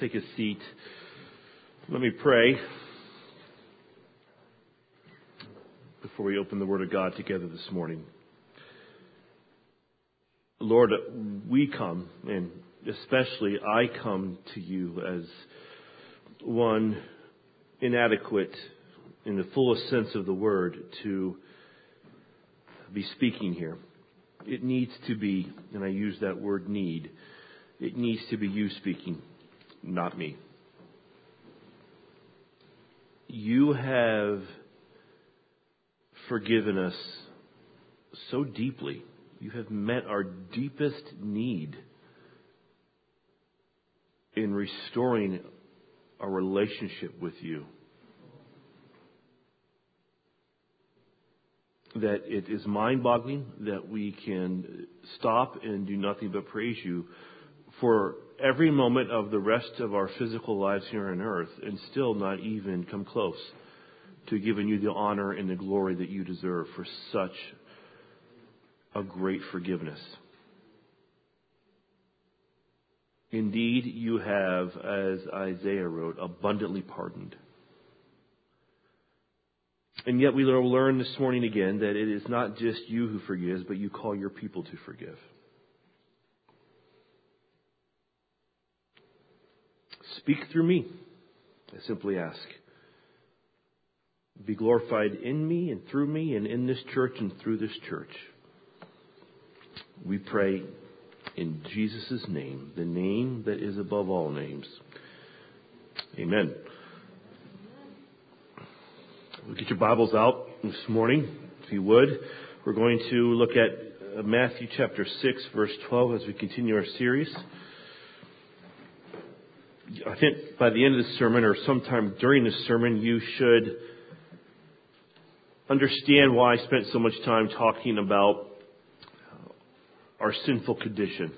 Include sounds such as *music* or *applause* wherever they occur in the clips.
take a seat. Let me pray before we open the Word of God together this morning. Lord, we come, and especially I come to you as one inadequate in the fullest sense of the word to be speaking here. It needs to be, and I use that word need, it needs to be you speaking, not me. You have forgiven us so deeply. You have met our deepest need in restoring our relationship with you. That it is mind boggling that we can stop and do nothing but praise you for every moment of the rest of our physical lives here on earth and still not even come close to giving you the honor and the glory that you deserve for such a great forgiveness. Indeed, you have, as Isaiah wrote, abundantly pardoned. And yet we learn this morning again that it is not just you who forgives, but you call your people to forgive. Speak through me, I simply ask. Be glorified in me and through me and in this church and through this church. We pray in Jesus' name, the name that is above all names. Amen. We'll get your Bibles out this morning, if you would. We're going to look at uh, Matthew chapter 6, verse 12, as we continue our series. I think by the end of the sermon, or sometime during the sermon, you should understand why I spent so much time talking about our sinful condition.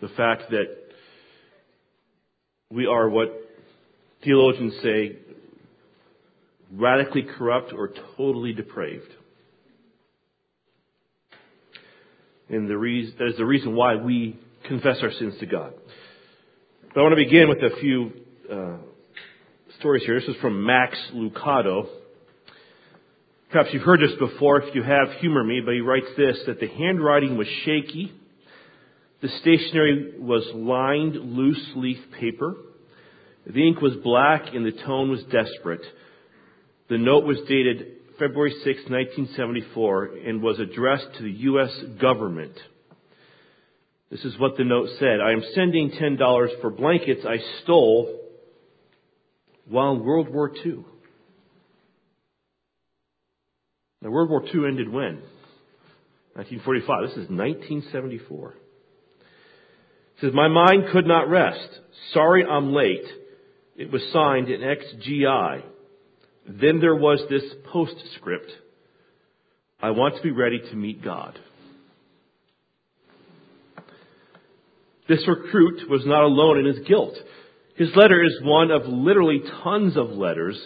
The fact that we are what theologians say radically corrupt or totally depraved. And the reason, that is the reason why we confess our sins to God. But I want to begin with a few uh, stories here. This is from Max Lucado. Perhaps you've heard this before. If you have, humor me, but he writes this, that the handwriting was shaky. The stationery was lined loose leaf paper. The ink was black and the tone was desperate. The note was dated February 6, 1974 and was addressed to the U.S. government. This is what the note said. I am sending $10 for blankets I stole while World War II. Now, World War II ended when? 1945. This is 1974. It says, My mind could not rest. Sorry I'm late. It was signed in XGI. Then there was this postscript. I want to be ready to meet God. This recruit was not alone in his guilt. His letter is one of literally tons of letters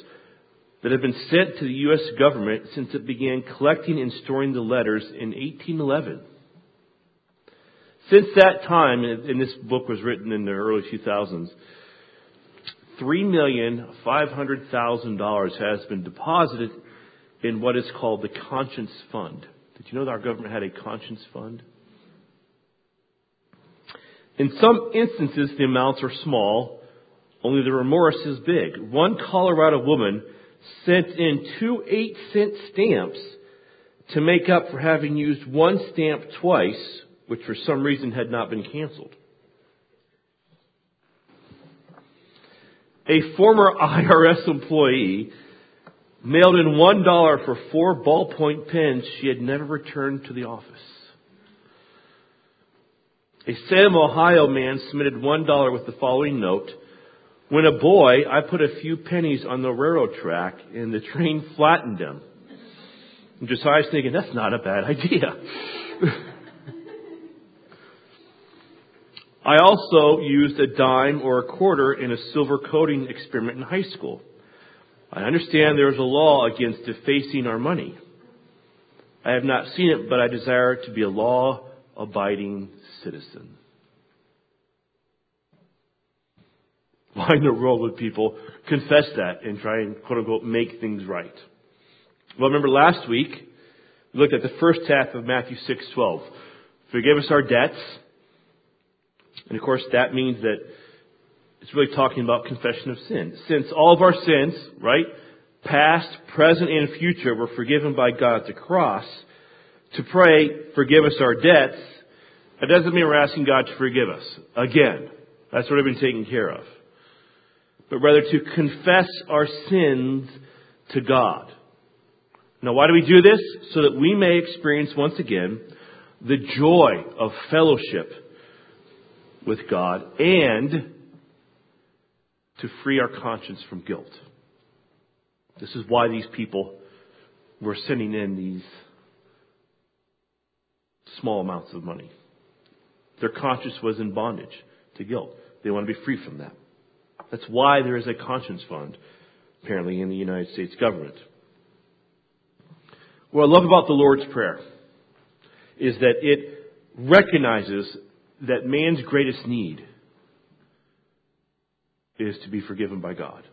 that have been sent to the U.S. government since it began collecting and storing the letters in 1811. Since that time, and this book was written in the early 2000s, $3,500,000 has been deposited in what is called the Conscience Fund. Did you know that our government had a Conscience Fund? In some instances, the amounts are small, only the remorse is big. One Colorado woman sent in two eight cent stamps to make up for having used one stamp twice, which for some reason had not been canceled. A former *laughs* IRS employee mailed in one dollar for four ballpoint pens she had never returned to the office. A Salem, Ohio man submitted one dollar with the following note. When a boy, I put a few pennies on the railroad track and the train flattened them. And Josiah's thinking, that's not a bad idea. *laughs* I also used a dime or a quarter in a silver coating experiment in high school. I understand there is a law against defacing our money. I have not seen it, but I desire it to be a law abiding citizen. Why in the world would people confess that and try and quote unquote make things right? Well, remember last week, we looked at the first half of Matthew 6:12. Forgive us our debts. And of course, that means that it's really talking about confession of sin. Since all of our sins, right, past, present, and future, were forgiven by God at the cross, to pray, forgive us our debts, that doesn't mean we're asking God to forgive us. Again, that's already been taken care of. But rather to confess our sins to God. Now why do we do this? So that we may experience once again the joy of fellowship with God and to free our conscience from guilt. This is why these people were sending in these small amounts of money. Their conscience was in bondage to guilt. They want to be free from that. That's why there is a conscience fund, apparently, in the United States government. What I love about the Lord's Prayer is that it recognizes that man's greatest need is to be forgiven by God.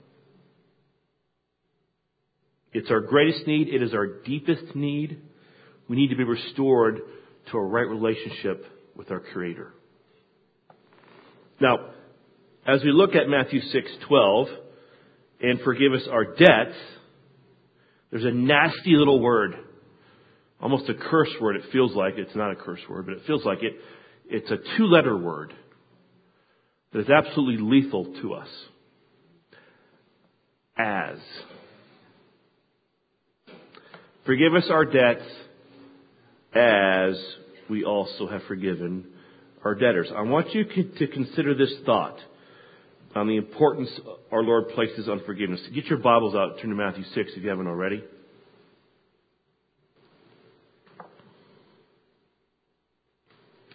It's our greatest need. It is our deepest need. We need to be restored to a right relationship with our Creator. Now, as we look at Matthew 6:12 and forgive us our debts, there's a nasty little word, almost a curse word. It feels like it's not a curse word, but it feels like it. It's a two-letter word that is absolutely lethal to us. As. Forgive us our debts as we also have forgiven our debtors. I want you to consider this thought on the importance our Lord places on forgiveness. Get your Bibles out, turn to Matthew 6 if you haven't already.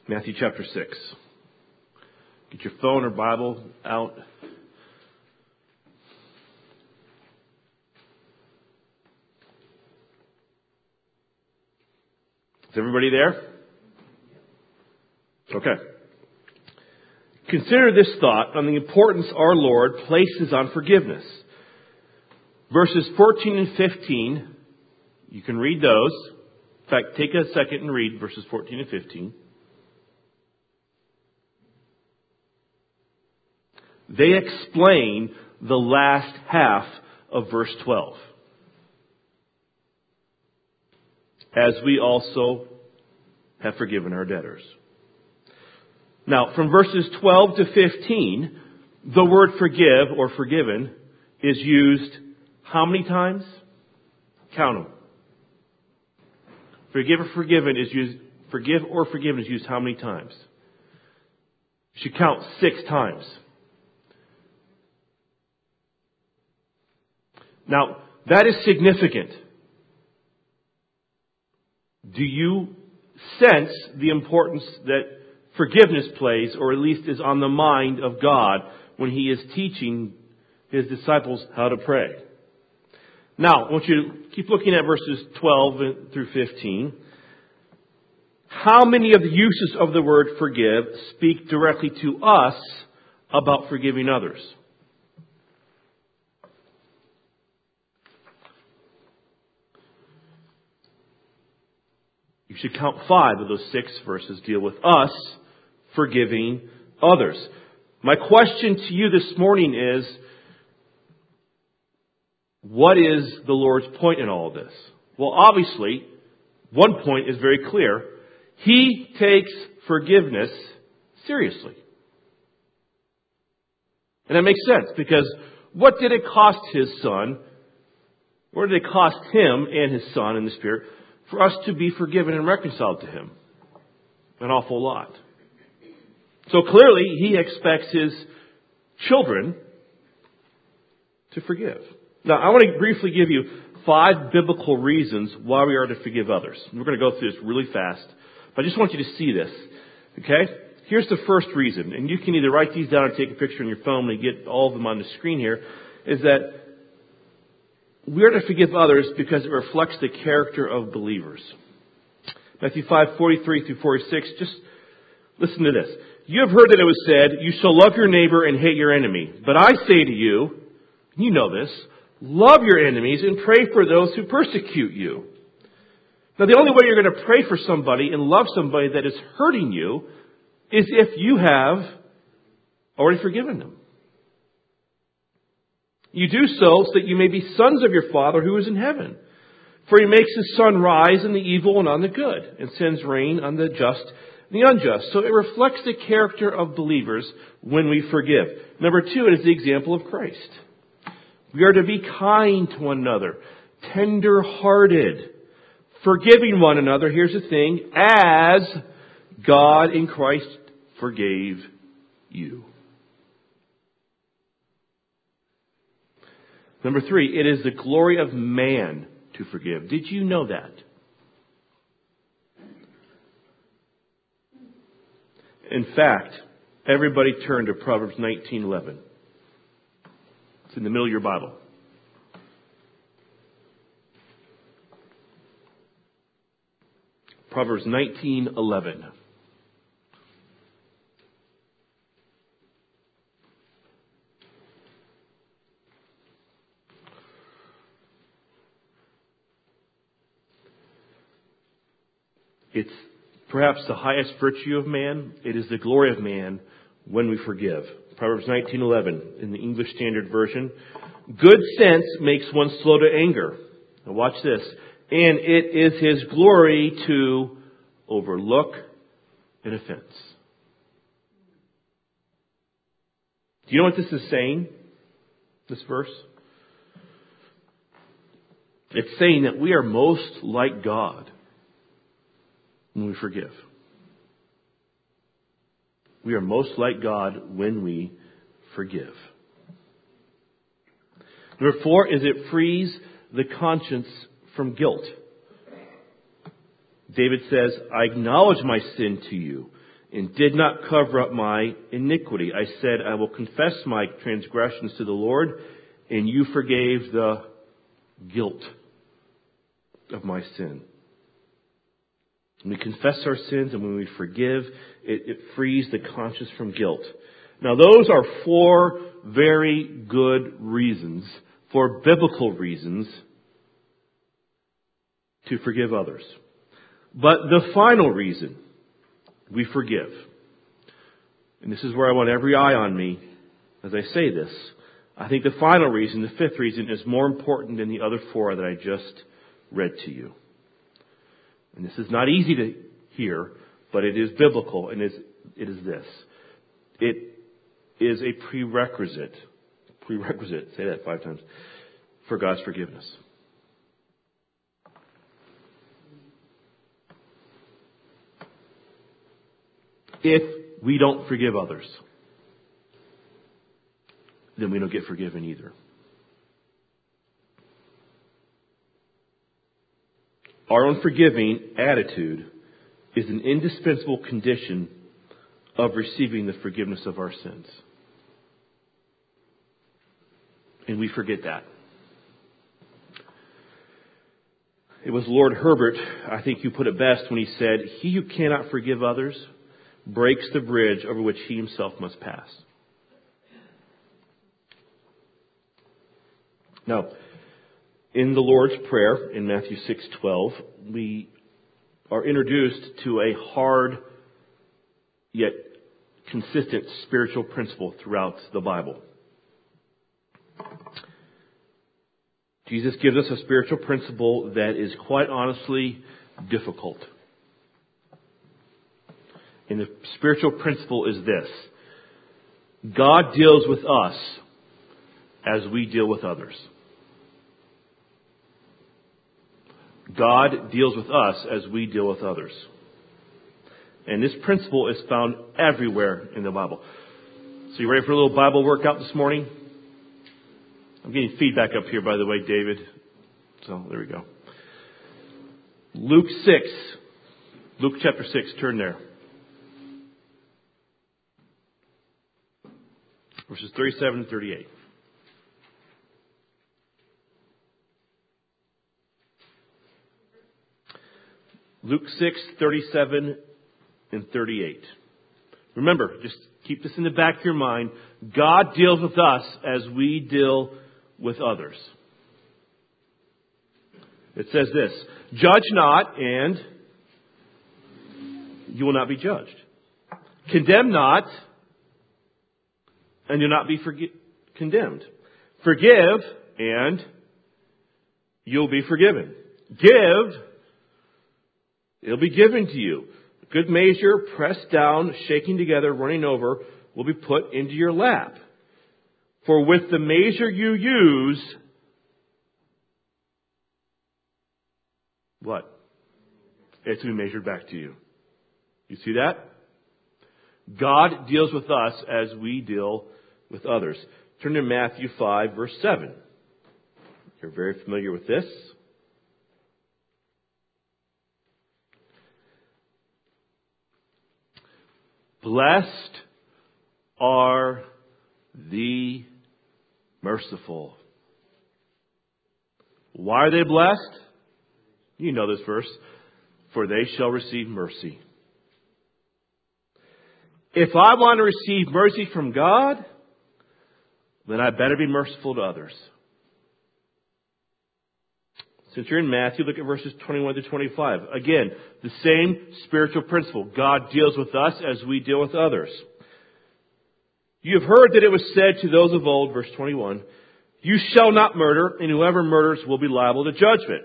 Matthew chapter 6. Get your phone or Bible out. Is everybody there? Okay. Consider this thought on the importance our Lord places on forgiveness. Verses 14 and 15, you can read those. In fact, take a second and read verses 14 and 15. They explain the last half of verse 12. As we also have forgiven our debtors. Now, from verses 12 to 15, the word forgive or forgiven is used how many times? Count them. Forgive or forgiven is used, forgive or forgiven is used how many times? You should count six times. Now, that is significant. Do you sense the importance that forgiveness plays, or at least is on the mind of God when He is teaching His disciples how to pray? Now, I want you to keep looking at verses 12 through 15. How many of the uses of the word forgive speak directly to us about forgiving others? You should count five of those six verses deal with us forgiving others. My question to you this morning is, what is the Lord's point in all of this? Well, obviously, one point is very clear. He takes forgiveness seriously. And that makes sense because what did it cost his son? What did it cost him and his son in the Spirit for us to be forgiven and reconciled to Him. An awful lot. So clearly, He expects His children to forgive. Now, I want to briefly give you five biblical reasons why we are to forgive others. We're going to go through this really fast, but I just want you to see this. Okay? Here's the first reason, and you can either write these down or take a picture on your phone and get all of them on the screen here, is that we are to forgive others because it reflects the character of believers. Matthew 5, 43 through 46, just listen to this. You have heard that it was said, You shall love your neighbor and hate your enemy. But I say to you, you know this, love your enemies and pray for those who persecute you. Now, the only way you're going to pray for somebody and love somebody that is hurting you is if you have already forgiven them. You do so so that you may be sons of your Father who is in heaven. For he makes his sun rise on the evil and on the good, and sends rain on the just and the unjust. So it reflects the character of believers when we forgive. Number two, it is the example of Christ. We are to be kind to one another, tender hearted, forgiving one another. Here's the thing, as God in Christ forgave you. Number three, it is the glory of man to forgive. Did you know that? In fact, everybody turn to Proverbs 19:11. It's in the middle of your Bible. Proverbs 19:11. It's perhaps the highest virtue of man. It is the glory of man when we forgive. Proverbs 19:11 in the English Standard Version. Good sense makes one slow to anger. Now watch this. And it is his glory to overlook an offense. Do you know what this is saying? This verse? It's saying that we are most like God when we forgive. We are most like God when we forgive. Number four is it frees the conscience from guilt. David says, I acknowledge my sin to you and did not cover up my iniquity. I said, I will confess my transgressions to the Lord, and you forgave the guilt of my sin. When we confess our sins and when we forgive, it, it frees the conscience from guilt. Now those are four very good reasons, four biblical reasons to forgive others. But the final reason we forgive, and this is where I want every eye on me as I say this, I think the final reason, the fifth reason, is more important than the other four that I just read to you. And this is not easy to hear, but it is biblical, and it is this. It is a prerequisite, prerequisite, say that five times, for God's forgiveness. If we don't forgive others, then we don't get forgiven either. Our unforgiving attitude is an indispensable condition of receiving the forgiveness of our sins. And we forget that. It was Lord Herbert, I think, who put it best when he said, He who cannot forgive others breaks the bridge over which he himself must pass. Now, in the Lord's Prayer in Matthew 6:12, we are introduced to a hard yet consistent spiritual principle throughout the Bible. Jesus gives us a spiritual principle that is quite honestly difficult. And the spiritual principle is this. God deals with us as we deal with others. God deals with us as we deal with others. And this principle is found everywhere in the Bible. So you ready for a little Bible workout this morning? I'm getting feedback up here, by the way, David. So there we go. Luke 6. Luke chapter 6, turn there. Verses 37 and 38. Luke 6, 37 and 38. Remember, just keep this in the back of your mind. God deals with us as we deal with others. It says this, judge not and you will not be judged. Condemn not and you'll not be condemned. Forgive and you'll be forgiven. Give, it'll be given to you. Good measure, pressed down, shaking together, running over, will be put into your lap. For with the measure you use, what? It's to be measured back to you. You see that? God deals with us as we deal with others. Turn to Matthew 5, verse 7. You're very familiar with this. Blessed are the merciful. Why are they blessed? You know this verse. For they shall receive mercy. If I want to receive mercy from God, then I better be merciful to others. Since you're in Matthew, look at verses 21 to 25. Again, the same spiritual principle. God deals with us as we deal with others. You have heard that it was said to those of old, verse 21, you shall not murder, and whoever murders will be liable to judgment.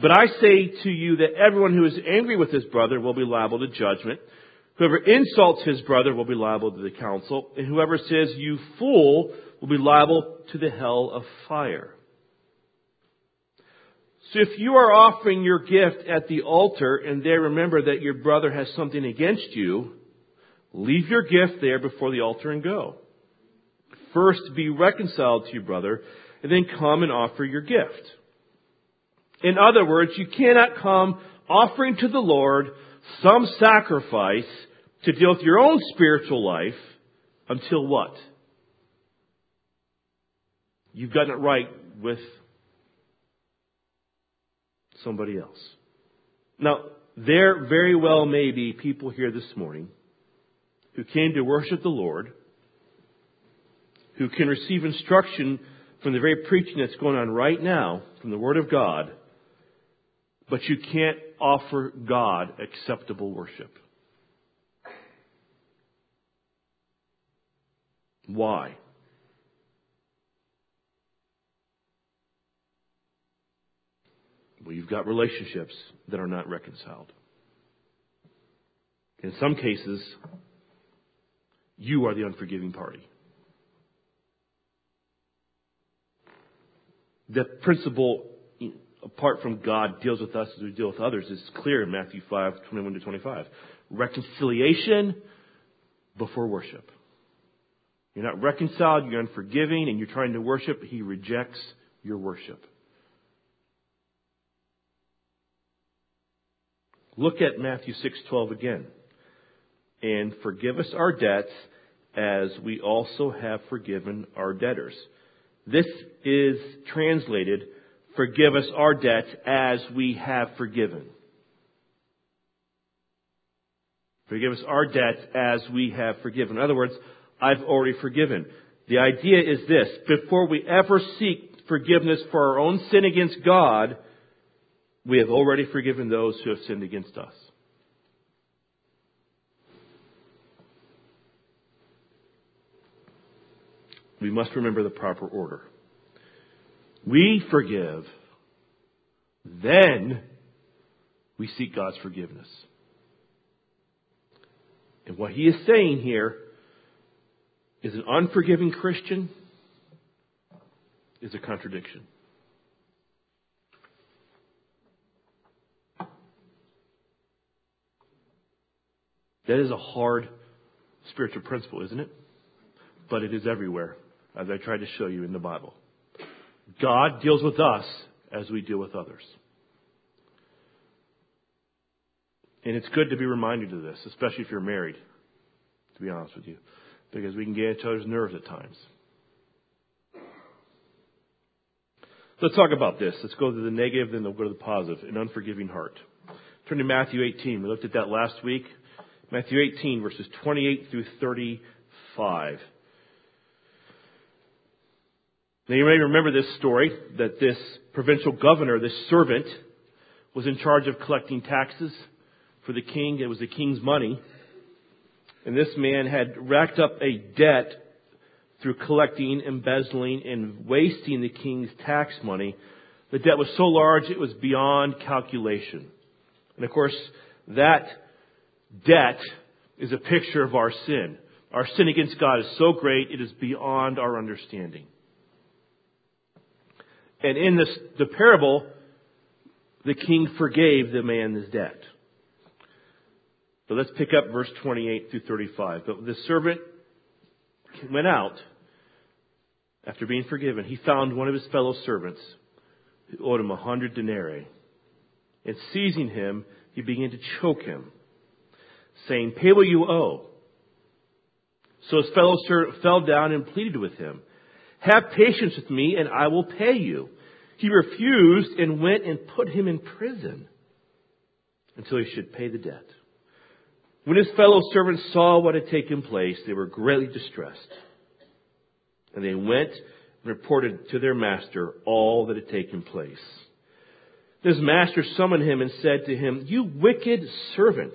But I say to you that everyone who is angry with his brother will be liable to judgment. Whoever insults his brother will be liable to the council, and whoever says, you fool, will be liable to the hell of fire. So if you are offering your gift at the altar and there remember that your brother has something against you, leave your gift there before the altar and go. First be reconciled to your brother and then come and offer your gift. In other words, you cannot come offering to the Lord some sacrifice to deal with your own spiritual life until what? You've gotten it right with somebody else. Now, there very well may be people here this morning who came to worship the Lord, who can receive instruction from the very preaching that's going on right now from the Word of God, but you can't offer God acceptable worship. Why? Well, you've got relationships that are not reconciled. In some cases, you are the unforgiving party. The principle, apart from God deals with us as we deal with others, is clear in Matthew 5, 21 to 25. Reconciliation before worship. You're not reconciled, you're unforgiving, and you're trying to worship, He rejects your worship. Look at Matthew 6:12 again. And forgive us our debts as we also have forgiven our debtors. This is translated, forgive us our debts as we have forgiven. Forgive us our debts as we have forgiven. In other words, I've already forgiven. The idea is this, before we ever seek forgiveness for our own sin against God, we have already forgiven those who have sinned against us. We must remember the proper order. We forgive, then we seek God's forgiveness. And what he is saying here is an unforgiving Christian is a contradiction. That is a hard spiritual principle, isn't it? But it is everywhere, as I tried to show you in the Bible. God deals with us as we deal with others. And it's good to be reminded of this, especially if you're married, to be honest with you, because we can get each other's nerves at times. Let's talk about this. Let's go to the negative, then we'll go to the positive. An unforgiving heart. Turn to Matthew 18. We looked at that last week. Matthew 18, verses 28 through 35. Now you may remember this story that this provincial governor, this servant, was in charge of collecting taxes for the king. It was the king's money. And this man had racked up a debt through collecting, embezzling, and wasting the king's tax money. The debt was so large it was beyond calculation. And of course, that debt is a picture of our sin. Our sin against God is so great it is beyond our understanding. And in this, the parable, the king forgave the man his debt. But let's pick up verse 28 through 35. But the servant went out after being forgiven. He found one of his fellow servants who owed him a hundred denarii. And seizing him, he began to choke him, saying, Pay what you owe. So his fellow servant fell down and pleaded with him. Have patience with me and I will pay you. He refused and went and put him in prison until he should pay the debt. When his fellow servants saw what had taken place, they were greatly distressed. And they went and reported to their master all that had taken place. His master summoned him and said to him, You wicked servant,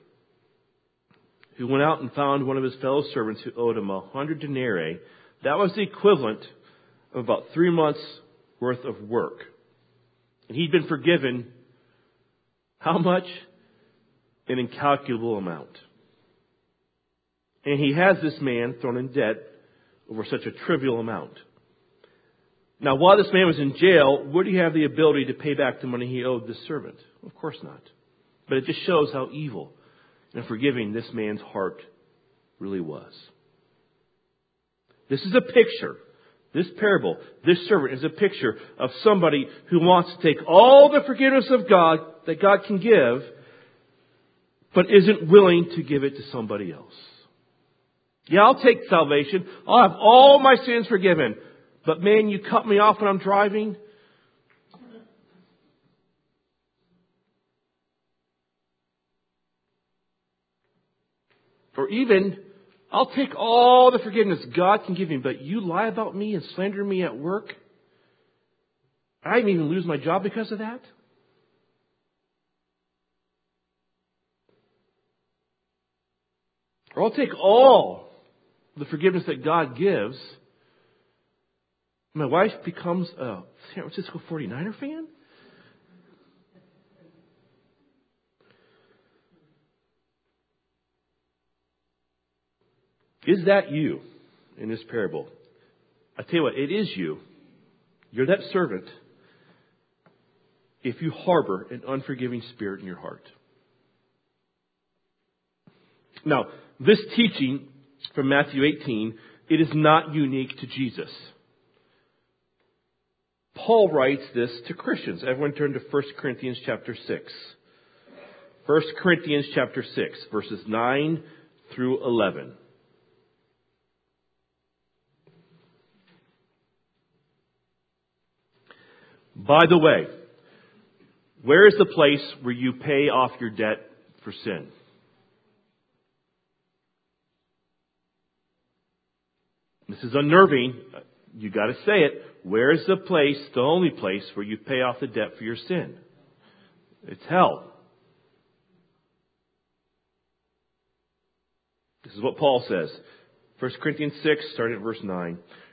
who went out and found one of his fellow servants who owed him a hundred denarii that was the equivalent of about three months worth of work. And he'd been forgiven how much? An incalculable amount. And he has this man thrown in debt over such a trivial amount. Now, while this man was in jail, would he have the ability to pay back the money he owed this servant? Of course not. But it just shows how evil and forgiving this man's heart really was. This is a picture. This parable, this servant is a picture of somebody who wants to take all the forgiveness of God that God can give, but isn't willing to give it to somebody else. Yeah, I'll take salvation. I'll have all my sins forgiven. But man, you cut me off when I'm driving. Or even I'll take all the forgiveness God can give me, but you lie about me and slander me at work? I even lose my job because of that? Or I'll take all the forgiveness that God gives. My wife becomes a San Francisco 49er fan? Is that you in this parable? I tell you what, it is you. You're that servant if you harbor an unforgiving spirit in your heart. Now, this teaching from Matthew 18, it is not unique to Jesus. Paul writes this to Christians. Everyone turn to 1 Corinthians chapter 6. 1 Corinthians chapter 6, verses 9 through 11. By the way, where is the place where you pay off your debt for sin? This is unnerving. You got to say it. Where is the place, the only place where you pay off the debt for your sin? It's hell. This is what Paul says. 1 Corinthians 6, starting at verse 9.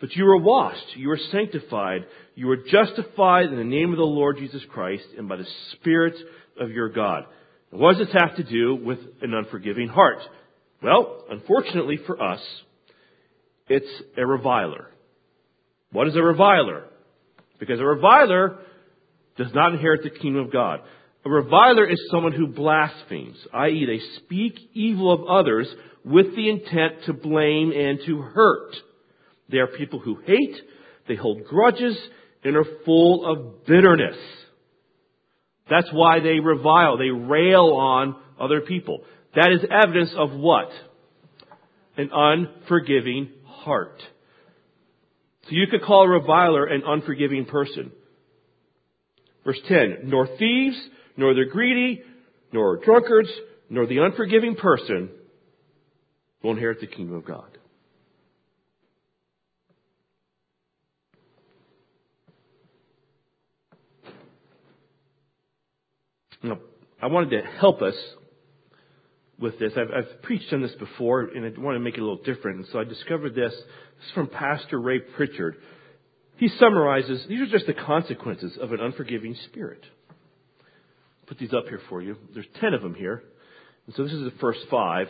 But you are washed, you are sanctified, you are justified in the name of the Lord Jesus Christ and by the Spirit of your God. And what does this have to do with an unforgiving heart? Well, unfortunately for us, it's a reviler. What is a reviler? Because a reviler does not inherit the kingdom of God. A reviler is someone who blasphemes, i.e., they speak evil of others with the intent to blame and to hurt. They are people who hate, they hold grudges, and are full of bitterness. That's why they revile, they rail on other people. That is evidence of what? An unforgiving heart. So you could call a reviler an unforgiving person. Verse 10, nor thieves, nor the greedy, nor drunkards, nor the unforgiving person will inherit the kingdom of God. Now, I wanted to help us with this. I've, I've, preached on this before, and I want to make it a little different. And so I discovered this. This is from Pastor Ray Pritchard. He summarizes these are just the consequences of an unforgiving spirit put these up here for you. There's ten of them here. And so this is the first five.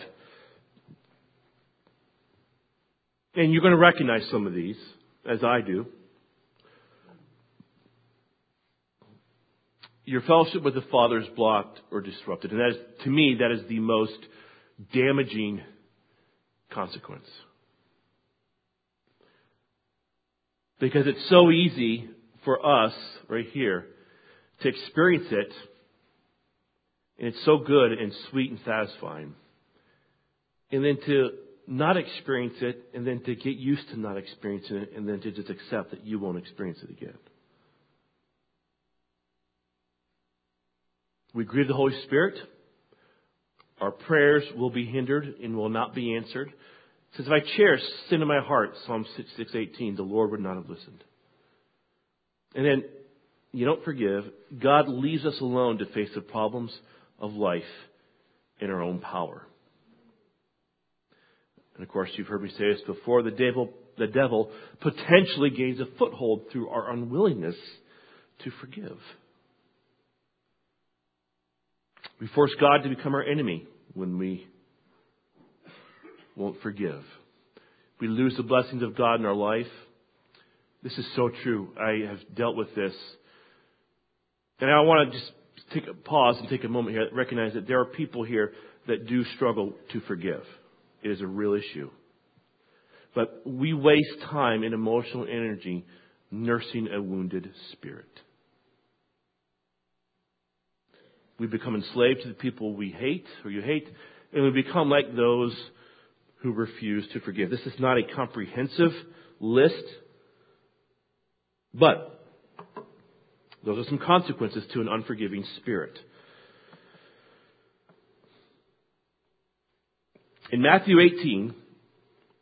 And you're going to recognize some of these, as I do. Your fellowship with the Father is blocked or disrupted. And that is, to me, that is the most damaging consequence. Because it's so easy for us, right here, to experience it and it's so good and sweet and satisfying. And then to not experience it, and then to get used to not experiencing it, and then to just accept that you won't experience it again. We grieve the Holy Spirit. Our prayers will be hindered and will not be answered. It says, if I cherish sin in my heart, Psalm 618, the Lord would not have listened. And then you don't forgive. God leaves us alone to face the problems of life in our own power. And of course, you've heard me say this before the devil, the devil potentially gains a foothold through our unwillingness to forgive. We force God to become our enemy when we won't forgive. We lose the blessings of God in our life. This is so true. I have dealt with this. And I want to just take a pause and take a moment here, recognize that there are people here that do struggle to forgive. It is a real issue. But we waste time and emotional energy nursing a wounded spirit. We become enslaved to the people we hate or you hate, and we become like those who refuse to forgive. This is not a comprehensive list, but those are some consequences to an unforgiving spirit. In Matthew 18,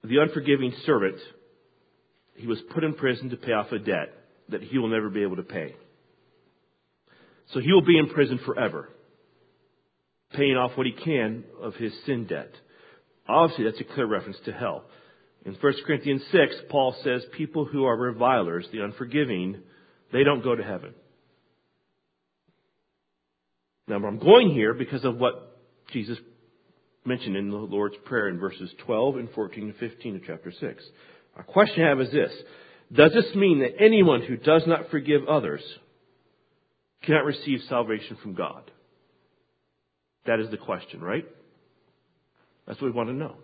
the unforgiving servant, he was put in prison to pay off a debt that he will never be able to pay. So he will be in prison forever, paying off what he can of his sin debt. Obviously, that's a clear reference to hell. In 1 Corinthians 6, Paul says people who are revilers, the unforgiving, they don't go to heaven. Now, I'm going here because of what Jesus mentioned in the Lord's Prayer in verses 12 and 14 and 15 of chapter 6. A question I have is this. Does this mean that anyone who does not forgive others cannot receive salvation from God? That is the question, right? That's what we want to know.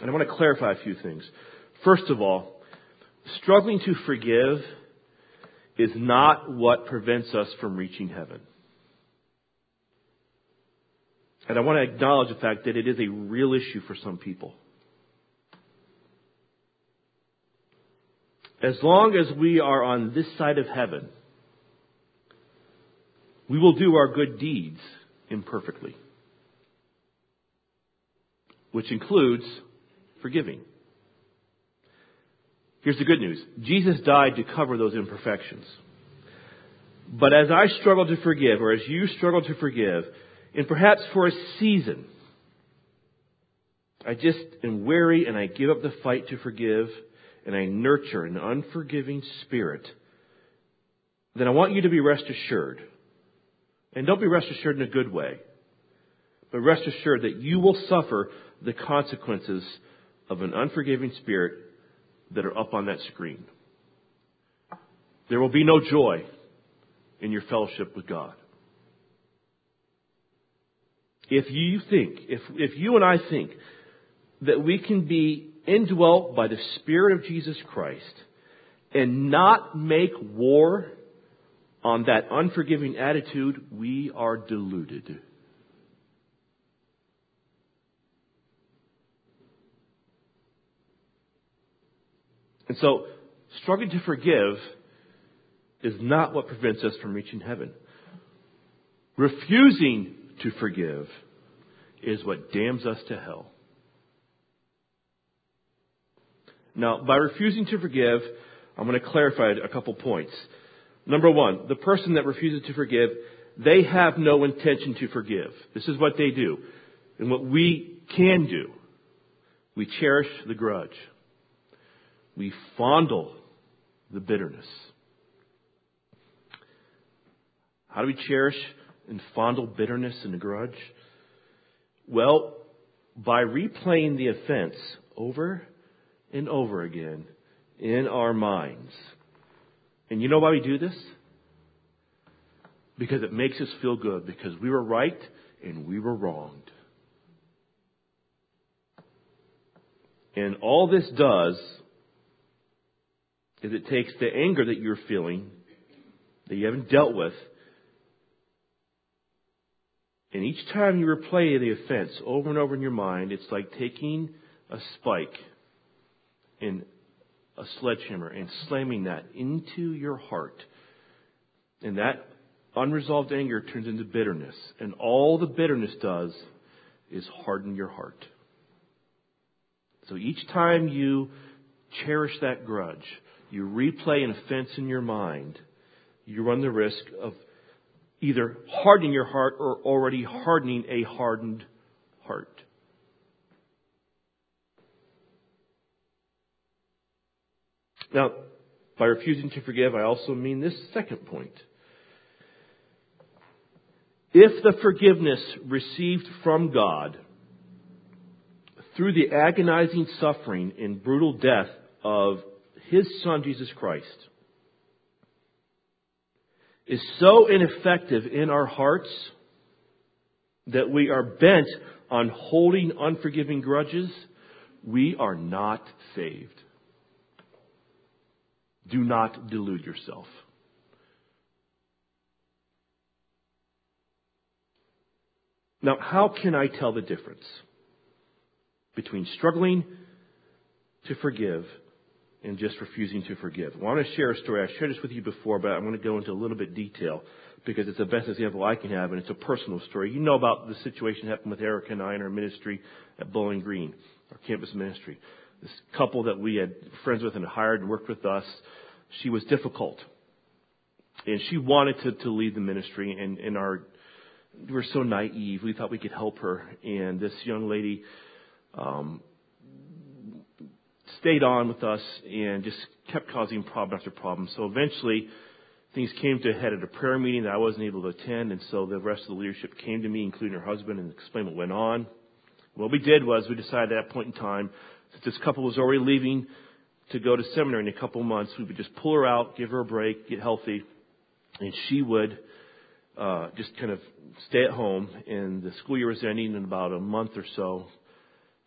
And I want to clarify a few things. First of all, struggling to forgive is not what prevents us from reaching heaven. And I want to acknowledge the fact that it is a real issue for some people. As long as we are on this side of heaven, we will do our good deeds imperfectly, which includes forgiving. Here's the good news Jesus died to cover those imperfections. But as I struggle to forgive, or as you struggle to forgive, and perhaps for a season, I just am weary and I give up the fight to forgive and I nurture an unforgiving spirit, then I want you to be rest assured. And don't be rest assured in a good way, but rest assured that you will suffer the consequences of an unforgiving spirit that are up on that screen. There will be no joy in your fellowship with God. If you think, if, if you and I think that we can be indwelt by the Spirit of Jesus Christ and not make war on that unforgiving attitude, we are deluded. And so, struggling to forgive is not what prevents us from reaching heaven. Refusing to forgive is what damns us to hell. Now, by refusing to forgive, I'm going to clarify a couple points. Number one, the person that refuses to forgive, they have no intention to forgive. This is what they do. And what we can do, we cherish the grudge. We fondle the bitterness. How do we cherish and fondle bitterness and a grudge? Well, by replaying the offense over and over again in our minds. And you know why we do this? Because it makes us feel good, because we were right and we were wronged. And all this does is it takes the anger that you're feeling, that you haven't dealt with, and each time you replay the offense over and over in your mind, it's like taking a spike in a sledgehammer and slamming that into your heart. And that unresolved anger turns into bitterness. And all the bitterness does is harden your heart. So each time you cherish that grudge, you replay an offense in your mind, you run the risk of either hardening your heart or already hardening a hardened heart. Now, by refusing to forgive, I also mean this second point. If the forgiveness received from God through the agonizing suffering and brutal death of His Son, Jesus Christ, is so ineffective in our hearts that we are bent on holding unforgiving grudges, we are not saved. Do not delude yourself. Now, how can I tell the difference between struggling to forgive and just refusing to forgive? I want to share a story. I shared this with you before, but I'm going to go into a little bit detail because it's the best example I can have, and it's a personal story. You know about the situation that happened with Erica and I in our ministry at Bowling Green, our campus ministry. This couple that we had friends with and hired and worked with us, she was difficult. And she wanted to, to lead the ministry, and, and our, we were so naive. We thought we could help her. And this young lady um, stayed on with us and just kept causing problem after problem. So eventually, things came to a head at a prayer meeting that I wasn't able to attend, and so the rest of the leadership came to me, including her husband, and explained what went on. What we did was we decided at that point in time, since this couple was already leaving to go to seminary in a couple months, we would just pull her out, give her a break, get healthy, and she would uh, just kind of stay at home. And the school year was ending in about a month or so,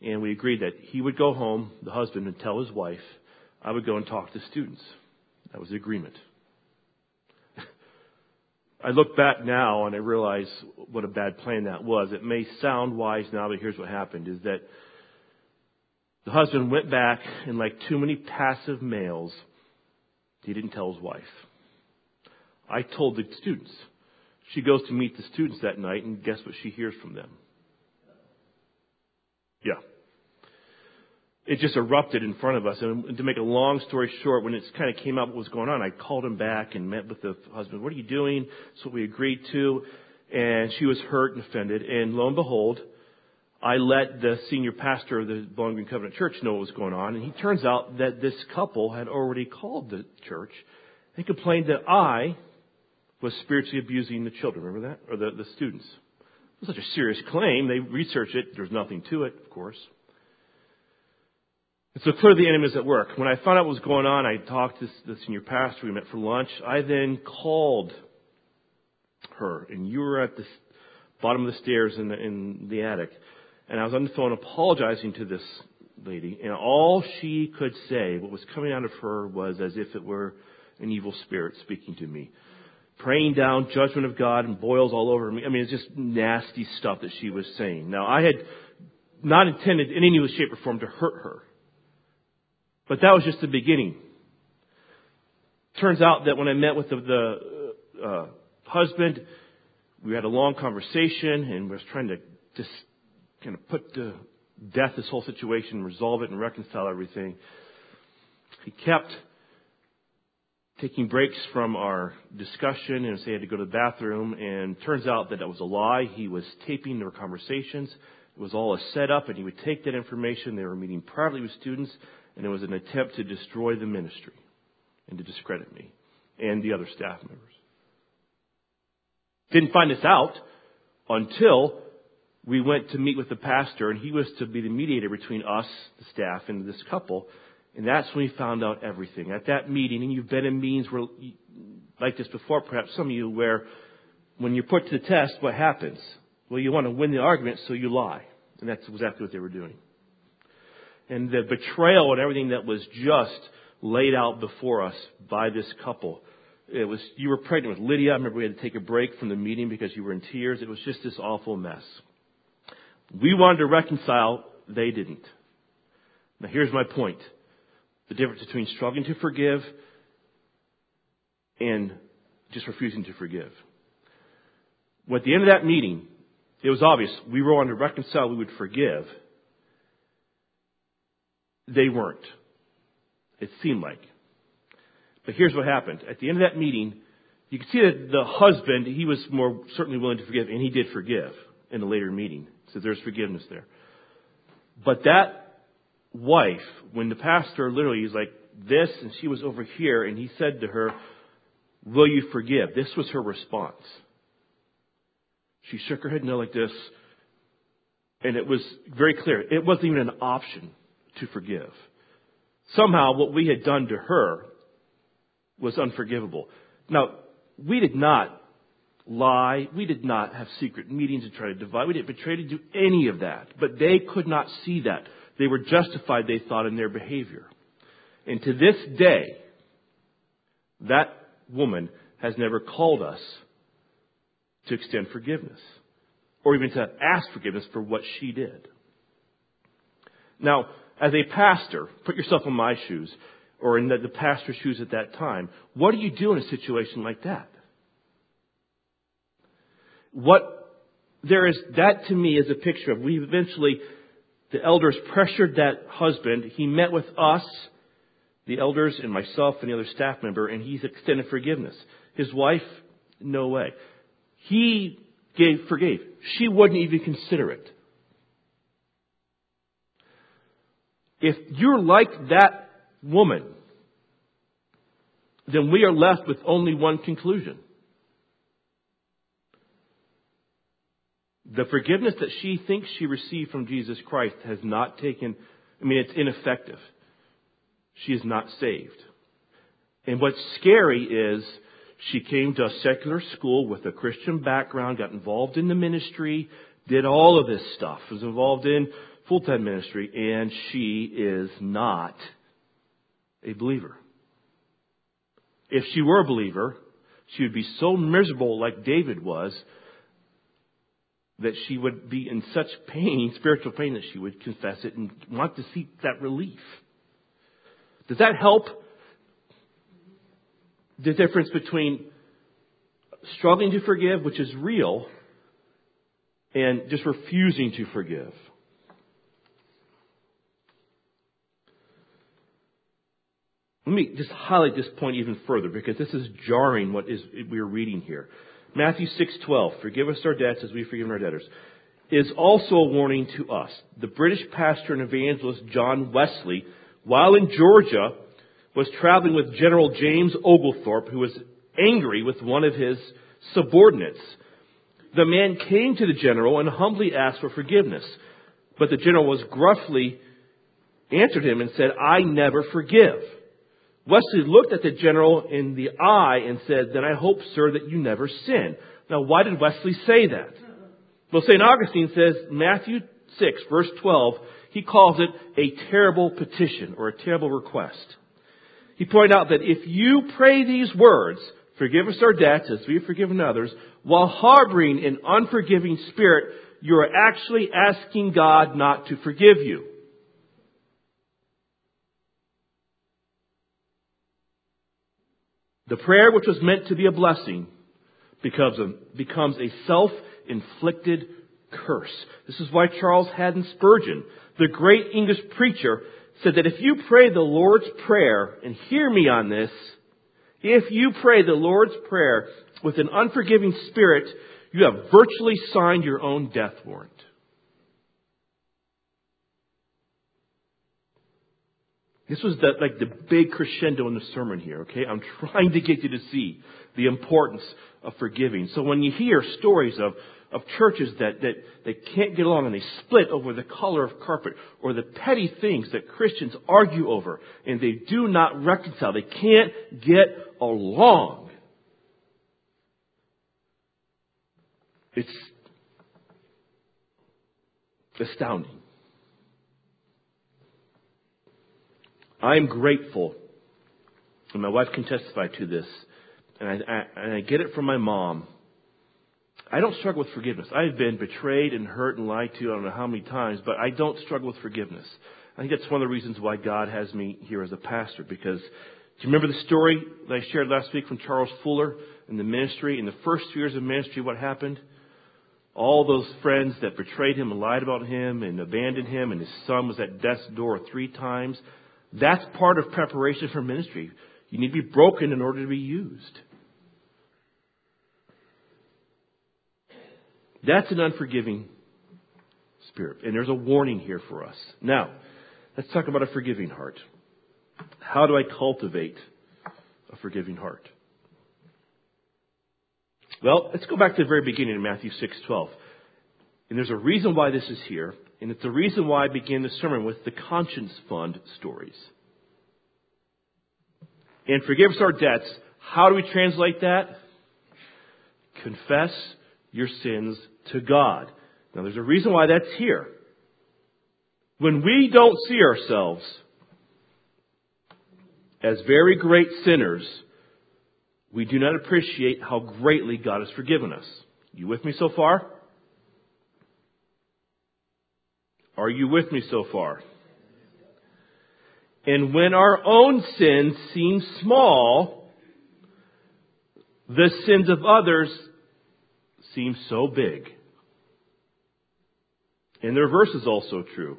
and we agreed that he would go home, the husband, and tell his wife. I would go and talk to students. That was the agreement. *laughs* I look back now and I realize what a bad plan that was. It may sound wise now, but here's what happened is that the husband went back and like too many passive males, he didn't tell his wife. I told the students. She goes to meet the students that night and guess what she hears from them? Yeah. It just erupted in front of us. And to make a long story short, when it kind of came out what was going on, I called him back and met with the husband. What are you doing? That's what we agreed to. And she was hurt and offended. And lo and behold, I let the senior pastor of the Bowling Green Covenant Church know what was going on, and he turns out that this couple had already called the church and complained that I was spiritually abusing the children. Remember that? Or the, the students. It was such a serious claim. They researched it. There's nothing to it, of course. And so clearly the enemy is at work. When I found out what was going on, I talked to the senior pastor. We met for lunch. I then called her, and you were at the bottom of the stairs in the, in the attic. And I was on the phone apologizing to this lady, and all she could say, what was coming out of her, was as if it were an evil spirit speaking to me. Praying down judgment of God and boils all over me. I mean, it's just nasty stuff that she was saying. Now, I had not intended in any way, shape, or form to hurt her. But that was just the beginning. Turns out that when I met with the, the uh, husband, we had a long conversation and was trying to kind of put to death this whole situation, resolve it, and reconcile everything. He kept taking breaks from our discussion and say he had to go to the bathroom. And turns out that that was a lie. He was taping their conversations. It was all a setup, and he would take that information. They were meeting privately with students, and it was an attempt to destroy the ministry and to discredit me and the other staff members. Didn't find this out until we went to meet with the pastor, and he was to be the mediator between us, the staff, and this couple. And that's when we found out everything. At that meeting, and you've been in meetings where, like this before, perhaps some of you, where when you're put to the test, what happens? Well, you want to win the argument, so you lie. And that's exactly what they were doing. And the betrayal and everything that was just laid out before us by this couple. It was, you were pregnant with Lydia. I remember we had to take a break from the meeting because you were in tears. It was just this awful mess. We wanted to reconcile. They didn't. Now here's my point. The difference between struggling to forgive and just refusing to forgive. Well, at the end of that meeting, it was obvious we were on to reconcile, we would forgive. They weren't. It seemed like. But here's what happened. At the end of that meeting, you can see that the husband, he was more certainly willing to forgive, and he did forgive in the later meeting. So there's forgiveness there. But that wife, when the pastor literally is like this and she was over here and he said to her, Will you forgive? This was her response. She shook her head no like this. And it was very clear. It wasn't even an option to forgive. Somehow what we had done to her was unforgivable. Now, we did not lie. We did not have secret meetings to try to divide. We didn't betray to do any of that. But they could not see that. They were justified, they thought, in their behavior. And to this day, that woman has never called us to extend forgiveness or even to ask forgiveness for what she did. Now, as a pastor, put yourself in my shoes or in the, the pastor's shoes at that time. What do you do in a situation like that? What there is, that to me is a picture of, we eventually the elders pressured that husband. He met with us, the elders, and myself and the other staff member, and he's extended forgiveness. His wife, no way. He gave, forgave. She wouldn't even consider it. If you're like that woman, then we are left with only one conclusion. The forgiveness that she thinks she received from Jesus Christ has not taken, I mean, it's ineffective. She is not saved. And what's scary is she came to a secular school with a Christian background, got involved in the ministry, did all of this stuff, was involved in full-time ministry, and she is not a believer. If she were a believer, she would be so miserable like David was that she would be in such pain, spiritual pain, that she would confess it and want to seek that relief. Does that help? The difference between struggling to forgive, which is real, and just refusing to forgive. Let me just highlight this point even further because this is jarring what is we're reading here. Matthew 6:12, forgive us our debts as we forgive our debtors. is also a warning to us. The British pastor and evangelist John Wesley, while in Georgia, was traveling with General James Oglethorpe, who was angry with one of his subordinates. The man came to the general and humbly asked for forgiveness. But the general was gruffly answered him and said, I never forgive. Wesley looked at the general in the eye and said, Then I hope, sir, that you never sin. Now, why did Wesley say that? Well, St. Augustine says, Matthew 6, verse 12, he calls it a terrible petition or a terrible request. He pointed out that if you pray these words, forgive us our debts as we have forgiven others, while harboring an unforgiving spirit, you are actually asking God not to forgive you. The prayer which was meant to be a blessing becomes a, becomes a self-inflicted curse. This is why Charles Haddon Spurgeon, the great English preacher, said that if you pray the Lord's Prayer, and hear me on this, if you pray the Lord's Prayer with an unforgiving spirit, you have virtually signed your own death warrant. This was the, like the big crescendo in the sermon here, okay? I'm trying to get you to see the importance of forgiving. So when you hear stories of, of churches that, that they can't get along and they split over the color of carpet or the petty things that Christians argue over and they do not reconcile, they can't get along. It's astounding. I'm grateful, and my wife can testify to this, and I, I, and I get it from my mom. I don't struggle with forgiveness. I've been betrayed and hurt and lied to I don't know how many times, but I don't struggle with forgiveness. I think that's one of the reasons why God has me here as a pastor, because do you remember the story that I shared last week from Charles Fuller in the ministry? In the first years of ministry, what happened? All those friends that betrayed him and lied about him and abandoned him, and his son was at death's door three times. That's part of preparation for ministry. You need to be broken in order to be used. That's an unforgiving spirit. And there's a warning here for us. Now, let's talk about a forgiving heart. How do I cultivate a forgiving heart? Well, let's go back to the very beginning of Matthew 6:12. And there's a reason why this is here, and it's the reason why I began the sermon with the conscience fund stories. And forgive us our debts. How do we translate that? Confess your sins to God. Now there's a reason why that's here. When we don't see ourselves as very great sinners, we do not appreciate how greatly God has forgiven us. You with me so far? Are you with me so far? And when our own sins seem small, the sins of others seem so big. And the reverse is also true.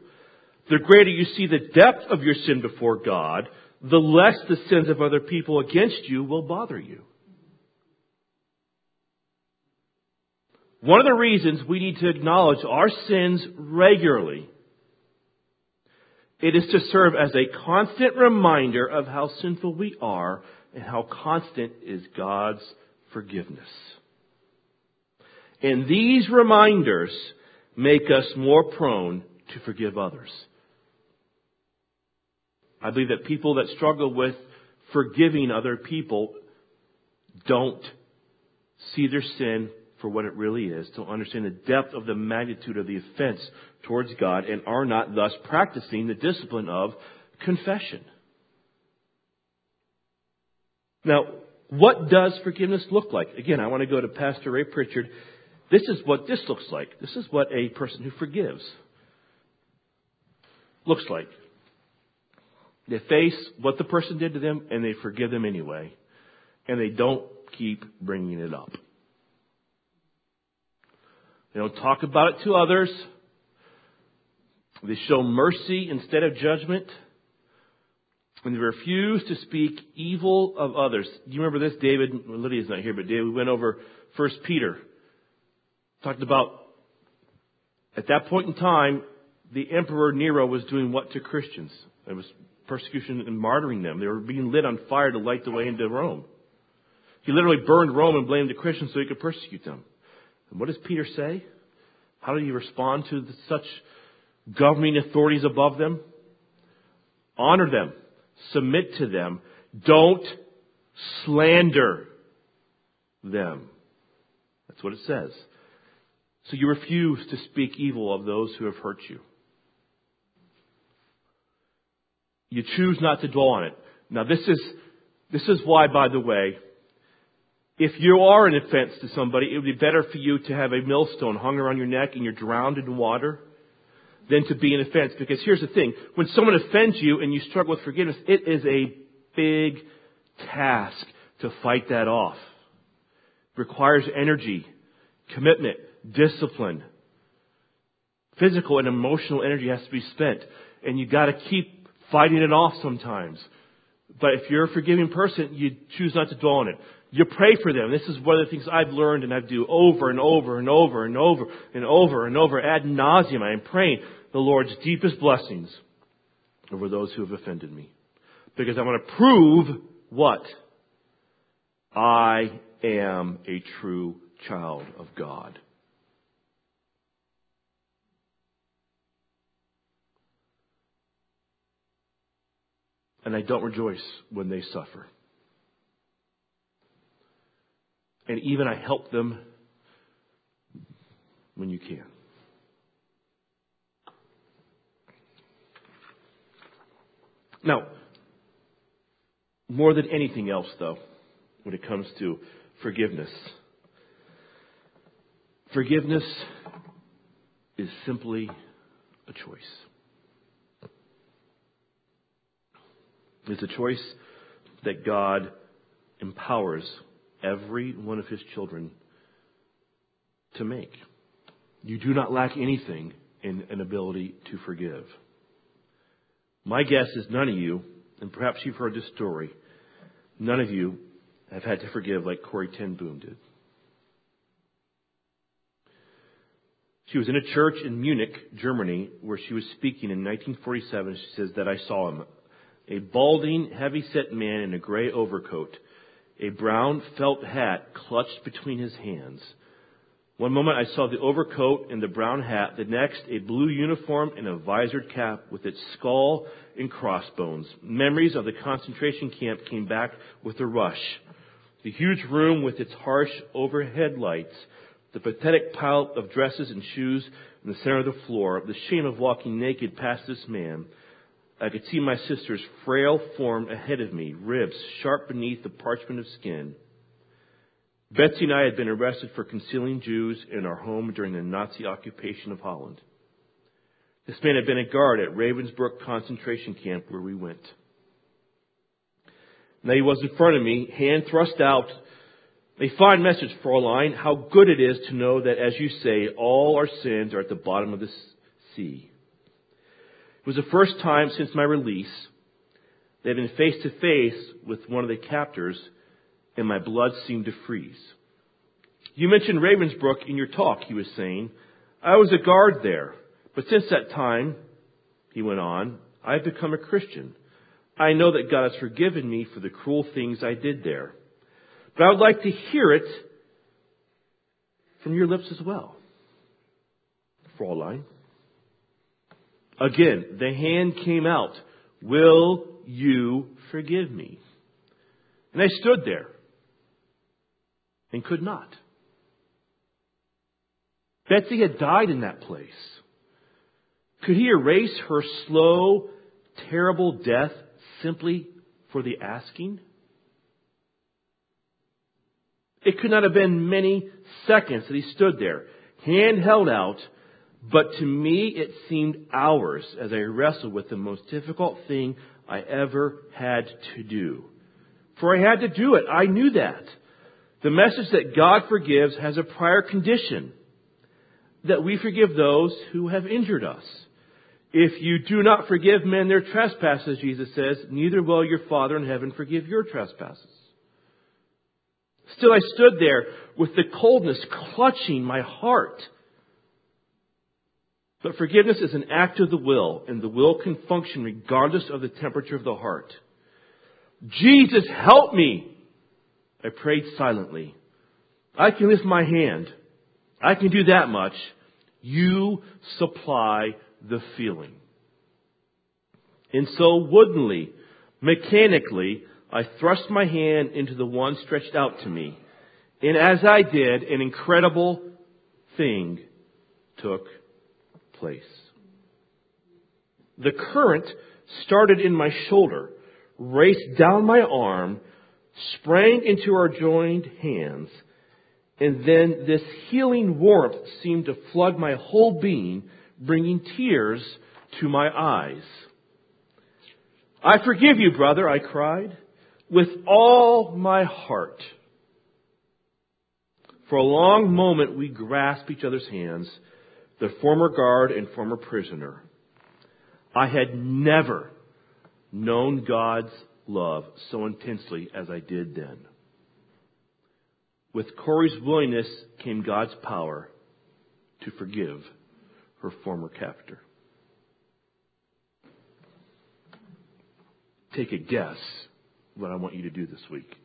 The greater you see the depth of your sin before God, the less the sins of other people against you will bother you. One of the reasons we need to acknowledge our sins regularly, it is to serve as a constant reminder of how sinful we are and how constant is God's forgiveness. And these reminders make us more prone to forgive others. I believe that people that struggle with forgiving other people don't see their sin for what it really is, to understand the depth of the magnitude of the offense towards God, and are not thus practicing the discipline of confession. Now, what does forgiveness look like? Again, I want to go to Pastor Ray Pritchard. This is what this looks like. This is what a person who forgives looks like. They face what the person did to them and they forgive them anyway. And they don't keep bringing it up. They don't talk about it to others. They show mercy instead of judgment. And they refuse to speak evil of others. Do you remember this? David, Lydia's not here, but David, we went over First Peter. Talked about At that point in time, the Emperor Nero was doing what to Christians? It was persecution and martyring them. They were being lit on fire to light the way into Rome. He literally burned Rome and blamed the Christians so he could persecute them. And what does Peter say? How do you respond to such governing authorities above them? Honor them. Submit to them. Don't slander them. That's what it says. So you refuse to speak evil of those who have hurt you. You choose not to dwell on it. Now this is, this is why, by the way, if you are an offense to somebody, it would be better for you to have a millstone hung around your neck and you're drowned in water than to be an offense. Because here's the thing. When someone offends you and you struggle with forgiveness, it is a big task to fight that off. It requires energy, commitment, discipline. Physical and emotional energy has to be spent. And you gotta keep fighting it off sometimes. But if you're a forgiving person, you choose not to dwell on it. You pray for them. This is one of the things I've learned and I do over and over and over and over and over and over ad nauseum. I am praying the Lord's deepest blessings over those who have offended me. Because I want to prove what? I am a true child of God. And I don't rejoice when they suffer. And even I help them when you can. Now, more than anything else, though, when it comes to forgiveness, forgiveness is simply a choice. It's a choice that God empowers every one of his children to make. You do not lack anything in an ability to forgive. My guess is none of you, and perhaps you've heard this story, none of you have had to forgive like Corrie ten Boom did. She was in a church in Munich, Germany, where she was speaking in 1947. She says that I saw him. A balding, heavy-set man in a gray overcoat a brown felt hat clutched between his hands. One moment I saw the overcoat and the brown hat, the next a blue uniform and a visored cap with its skull and crossbones. Memories of the concentration camp came back with a rush. The huge room with its harsh overhead lights, the pathetic pile of dresses and shoes in the center of the floor, the shame of walking naked past this man, I could see my sister's frail form ahead of me, ribs sharp beneath the parchment of skin. Betsy and I had been arrested for concealing Jews in our home during the Nazi occupation of Holland. This man had been a guard at Ravensbrück concentration camp where we went. Now he was in front of me, hand thrust out. A fine message, Fräulein, how good it is to know that, as you say, all our sins are at the bottom of the sea. Was the first time since my release that I'd been face to face with one of the captors and my blood seemed to freeze. You mentioned Ravensbrück in your talk, he was saying. I was a guard there, but since that time, he went on, I have become a Christian. I know that God has forgiven me for the cruel things I did there. But I would like to hear it from your lips as well. Fräulein. Again, the hand came out. Will you forgive me? And I stood there and could not. Betsy had died in that place. Could he erase her slow, terrible death simply for the asking? It could not have been many seconds that he stood there, hand held out, but to me, it seemed hours as I wrestled with the most difficult thing I ever had to do. For I had to do it. I knew that. The message that God forgives has a prior condition. That we forgive those who have injured us. If you do not forgive men their trespasses, Jesus says, neither will your Father in heaven forgive your trespasses. Still I stood there with the coldness clutching my heart. But forgiveness is an act of the will, and the will can function regardless of the temperature of the heart. Jesus, help me! I prayed silently. I can lift my hand. I can do that much. You supply the feeling. And so woodenly, mechanically, I thrust my hand into the one stretched out to me. And as I did, an incredible thing took place. The current started in my shoulder, raced down my arm, sprang into our joined hands, and then this healing warmth seemed to flood my whole being, bringing tears to my eyes. I forgive you, brother, I cried, with all my heart. For a long moment we grasped each other's hands, the former guard and former prisoner. I had never known God's love so intensely as I did then. With Corrie's willingness came God's power to forgive her former captor. Take a guess what I want you to do this week.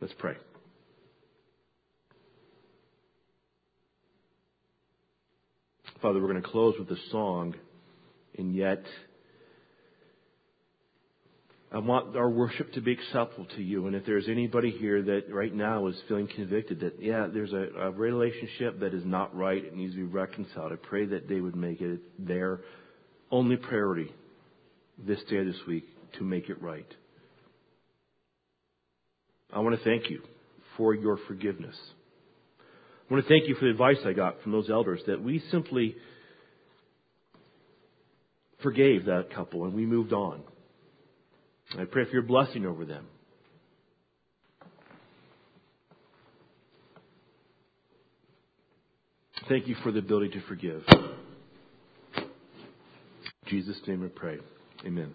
Let's pray. Father, we're going to close with a song, and yet I want our worship to be acceptable to you. And if there's anybody here that right now is feeling convicted that, yeah, there's a, a relationship that is not right, it needs to be reconciled, I pray that they would make it their only priority this day this week to make it right. I want to thank you for your forgiveness. I want to thank you for the advice I got from those elders that we simply forgave that couple and we moved on. I pray for your blessing over them. Thank you for the ability to forgive. In Jesus' name we pray. Amen.